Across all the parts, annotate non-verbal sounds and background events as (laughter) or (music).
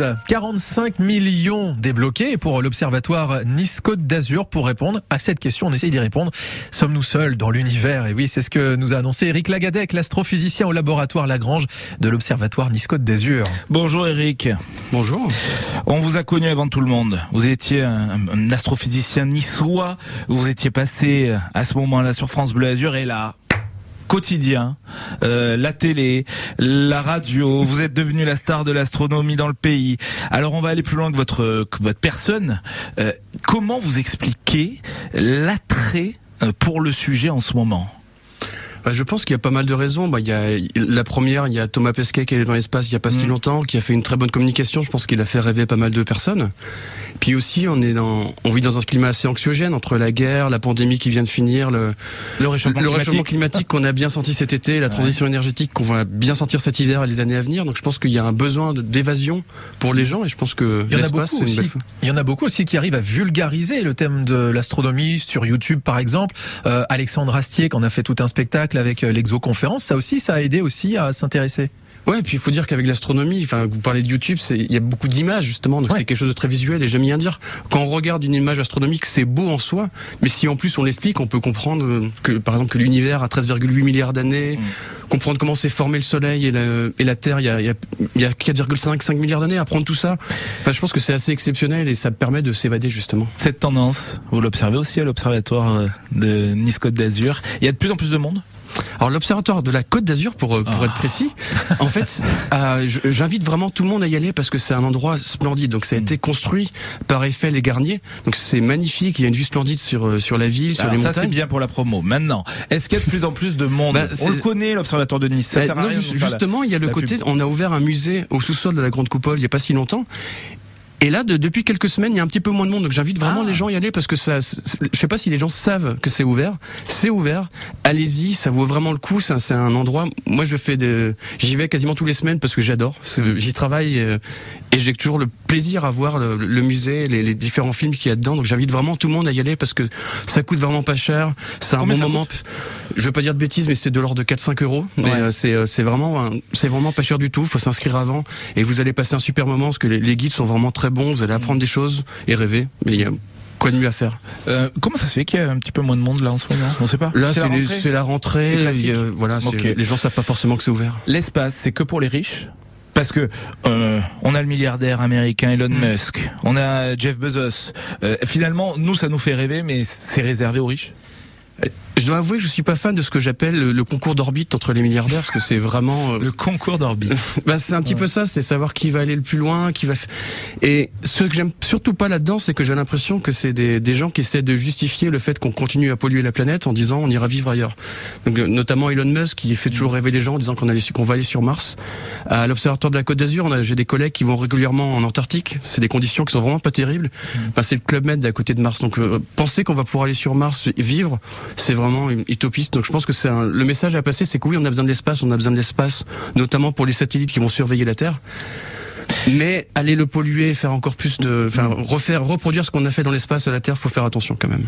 quiz. 45 millions débloqués pour l'Observatoire Nice-Côte d'Azur pour répondre à cette question. On essaye d'y répondre. Sommes-nous seuls dans l'univers? Et oui, c'est ce que nous a annoncé Eric Lagadec, l'astrophysicien au laboratoire Lagrange de l'Observatoire Nice-Côte d'Azur. Bonjour Eric. Bonjour. On vous a connu avant tout le monde. Vous étiez un, un astrophysicien niçois. Vous étiez passé à ce moment-là sur France Bleu Azur et là, quotidien, euh, la télé, la radio. Vous êtes devenu la star de l'astronomie dans le pays. Alors on va aller plus loin que votre que votre personne. Euh, comment vous expliquez l'attrait euh, pour le sujet en ce moment? Bah, je pense qu'il y a pas mal de raisons. Bah, il y a la première, il y a Thomas Pesquet qui est dans l'espace il y a pas si Mm. longtemps, qui a fait une très bonne communication. Je pense qu'il a fait rêver pas mal de personnes. Puis aussi, on est dans, on vit dans un climat assez anxiogène entre la guerre, la pandémie qui vient de finir, le, Le réchauffement le climatique. réchauffement climatique qu'on a bien senti cet été, la transition énergétique qu'on va bien sentir cet hiver et les années à venir. Donc je pense qu'il y a un besoin d'évasion pour les gens et je pense que Il y en a l'espace beaucoup c'est une belle aussi. Il y en a beaucoup aussi qui arrivent à vulgariser le thème de l'astronomie sur YouTube, par exemple. Euh, Alexandre Astier, qu'on a fait tout un spectacle avec euh, l'exoconférence, ça aussi, ça a aidé aussi à s'intéresser. Ouais, et puis il faut dire qu'avec l'astronomie, enfin, vous parlez de YouTube, c'est il y a beaucoup d'images justement, donc Ouais. c'est quelque chose de très visuel et j'aime bien dire quand on regarde une image astronomique, c'est beau en soi, mais si en plus on l'explique, on peut comprendre euh, que par exemple que l'univers a 13,8 milliards d'années, comprendre comment s'est formé le Soleil et la, et la Terre il y a, il y a, il y a 4,5 5 milliards d'années, apprendre tout ça. Enfin, je pense que c'est assez exceptionnel et ça permet de s'évader justement. Cette tendance, vous l'observez aussi à l'observatoire euh, de Nice-Côte d'Azur. Il y a de plus en plus de monde. Alors l'observatoire de la Côte d'Azur, pour euh, pour Ah. être précis, en fait, (laughs) euh, j'invite vraiment tout le monde à y aller parce que c'est un endroit splendide. Donc ça a Mm. été construit par Eiffel et Garnier. Donc c'est magnifique. Il y a une vue splendide sur euh, sur la ville, sur Alors les ça c'est montagnes. bien pour la promo. Maintenant, est-ce qu'il y a de plus en plus de monde Bah, On c'est- le connaît, l'observatoire de Nice. Ça Bah, sert à rien justement, il y a le côté. pub. On a ouvert un musée au sous-sol de la Grande Coupole il y a pas si longtemps. Et là, de- depuis quelques semaines, il y a un petit peu moins de monde, donc j'invite vraiment Ah. les gens à y aller parce que ça, je sais pas si les gens savent que c'est ouvert. C'est ouvert. Allez-y, ça vaut vraiment le coup. C'est un, endroit. Moi, je fais de, j'y vais quasiment tous les semaines parce que j'adore. J'y travaille euh, et j'ai toujours le plaisir à voir le, le musée, les, les différents films qu'il y a dedans. Donc j'invite vraiment tout le monde à y aller parce que ça coûte vraiment pas cher. C'est un bon moment. Je veux pas dire de bêtises, mais c'est de l'ordre de 4-5 euros. Mais Ouais. euh, c'est euh, c'est vraiment c'est vraiment pas cher du tout. Faut s'inscrire avant et vous allez passer un super moment parce que les, les guides sont vraiment très bons. Vous allez apprendre des choses et rêver. Mais il y a quoi de mieux à faire Euh, comment ça se fait qu'il y a un petit peu moins de monde là en ce moment? On sait pas. Là, la c'est les- la rentrée. Voilà, c'est- Ok. les gens savent pas forcément que c'est ouvert. L'espace, c'est que pour les riches parce que euh, on a le milliardaire américain Elon Hmm. Musk, on a Jeff Bezos. Euh, finalement, nous, ça nous fait rêver, mais c'est réservé aux riches? Je dois avouer, que je suis pas fan de ce que j'appelle le, concours d'orbite entre les milliardaires, parce que c'est vraiment. euh, (laughs) Le concours d'orbite. (laughs) Bah, c'est un petit peu ça, c'est savoir qui va aller le plus loin, qui va. Et ce que j'aime surtout pas là-dedans, c'est que j'ai l'impression que c'est des, des gens qui essaient de justifier le fait qu'on continue à polluer la planète en disant on ira vivre ailleurs. Donc, euh, notamment Elon Musk qui fait toujours rêver les gens en disant qu'on allait qu'on va aller sur Mars. À l'observatoire de la Côte d'Azur, j'ai des collègues qui vont régulièrement en Antarctique. C'est des conditions qui sont vraiment pas terribles. Bah, c'est le Club Med d'à côté de Mars. Donc euh, penser qu'on va pouvoir aller sur Mars et vivre, c'est vraiment une utopiste. Donc je pense que c'est le message à passer, c'est que oui, on a besoin de l'espace, on a besoin de l'espace, notamment pour les satellites qui vont surveiller la Terre. Mais aller le polluer, faire encore plus de, enfin refaire, reproduire ce qu'on a fait dans l'espace à la Terre, faut faire attention quand même.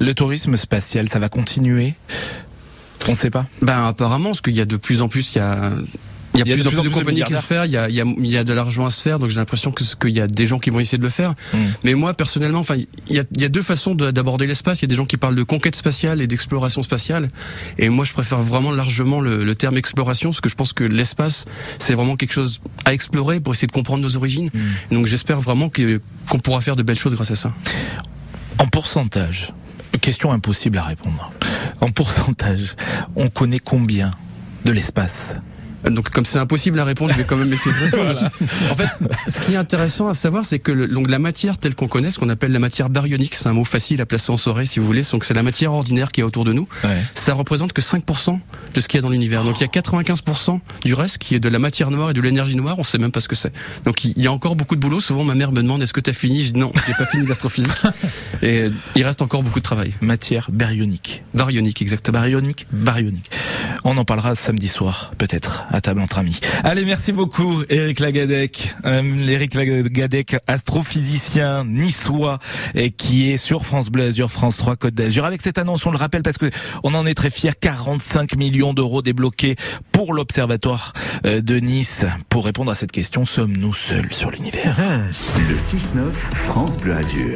Le tourisme spatial, ça va continuer? On sait pas? Ben apparemment, parce qu'il y a de plus en plus, il y a il y a, plus, plus de compagnies qui le font. Il y a, il y a, il y a de l'argent à se faire, donc j'ai l'impression que qu'il y a des gens qui vont essayer de le faire. Mm. Mais moi, personnellement, enfin, il y a, il y a deux façons de- d'aborder l'espace. Il y a des gens qui parlent de conquête spatiale et d'exploration spatiale. Et moi, je préfère vraiment largement le, le terme exploration, parce que je pense que l'espace, c'est vraiment quelque chose à explorer pour essayer de comprendre nos origines. Mm. Donc j'espère vraiment qu'on pourra faire de belles choses grâce à ça. En pourcentage, question impossible à répondre. En pourcentage, on connaît combien de l'espace? Donc comme c'est impossible à répondre, je vais quand même essayer de répondre. En fait, ce qui est intéressant à savoir, c'est que le- donc la matière telle qu'on connaît, ce qu'on appelle la matière baryonique, c'est un mot facile à placer en soirée si vous voulez, donc c'est la matière ordinaire qui est autour de nous, Ouais. ça représente que 5% de ce qu'il y a dans l'univers. Donc il y a 95% du reste qui est de la matière noire et de l'énergie noire, on sait même pas ce que c'est. Donc il y a encore beaucoup de boulot. Souvent ma mère me demande est-ce que tu as fini? Je dis non, j'ai pas fini l'astrophysique. Et il reste encore beaucoup de travail. Matière baryonique. Baryonique exactement. Baryonique, baryonique. On en parlera samedi soir, peut-être. À table entre amis. Allez, merci beaucoup, Eric Lagadec. Euh, Lagadec, astrophysicien niçois, et qui est sur France Bleu Azur, France 3 Côte d'Azur. Avec cette annonce, on le rappelle parce que on en est très fiers, 45 millions d'euros débloqués pour l'Observatoire euh, de Nice. Pour répondre à cette question, sommes-nous seuls sur l'univers? Le 6-9, France Bleu Azur.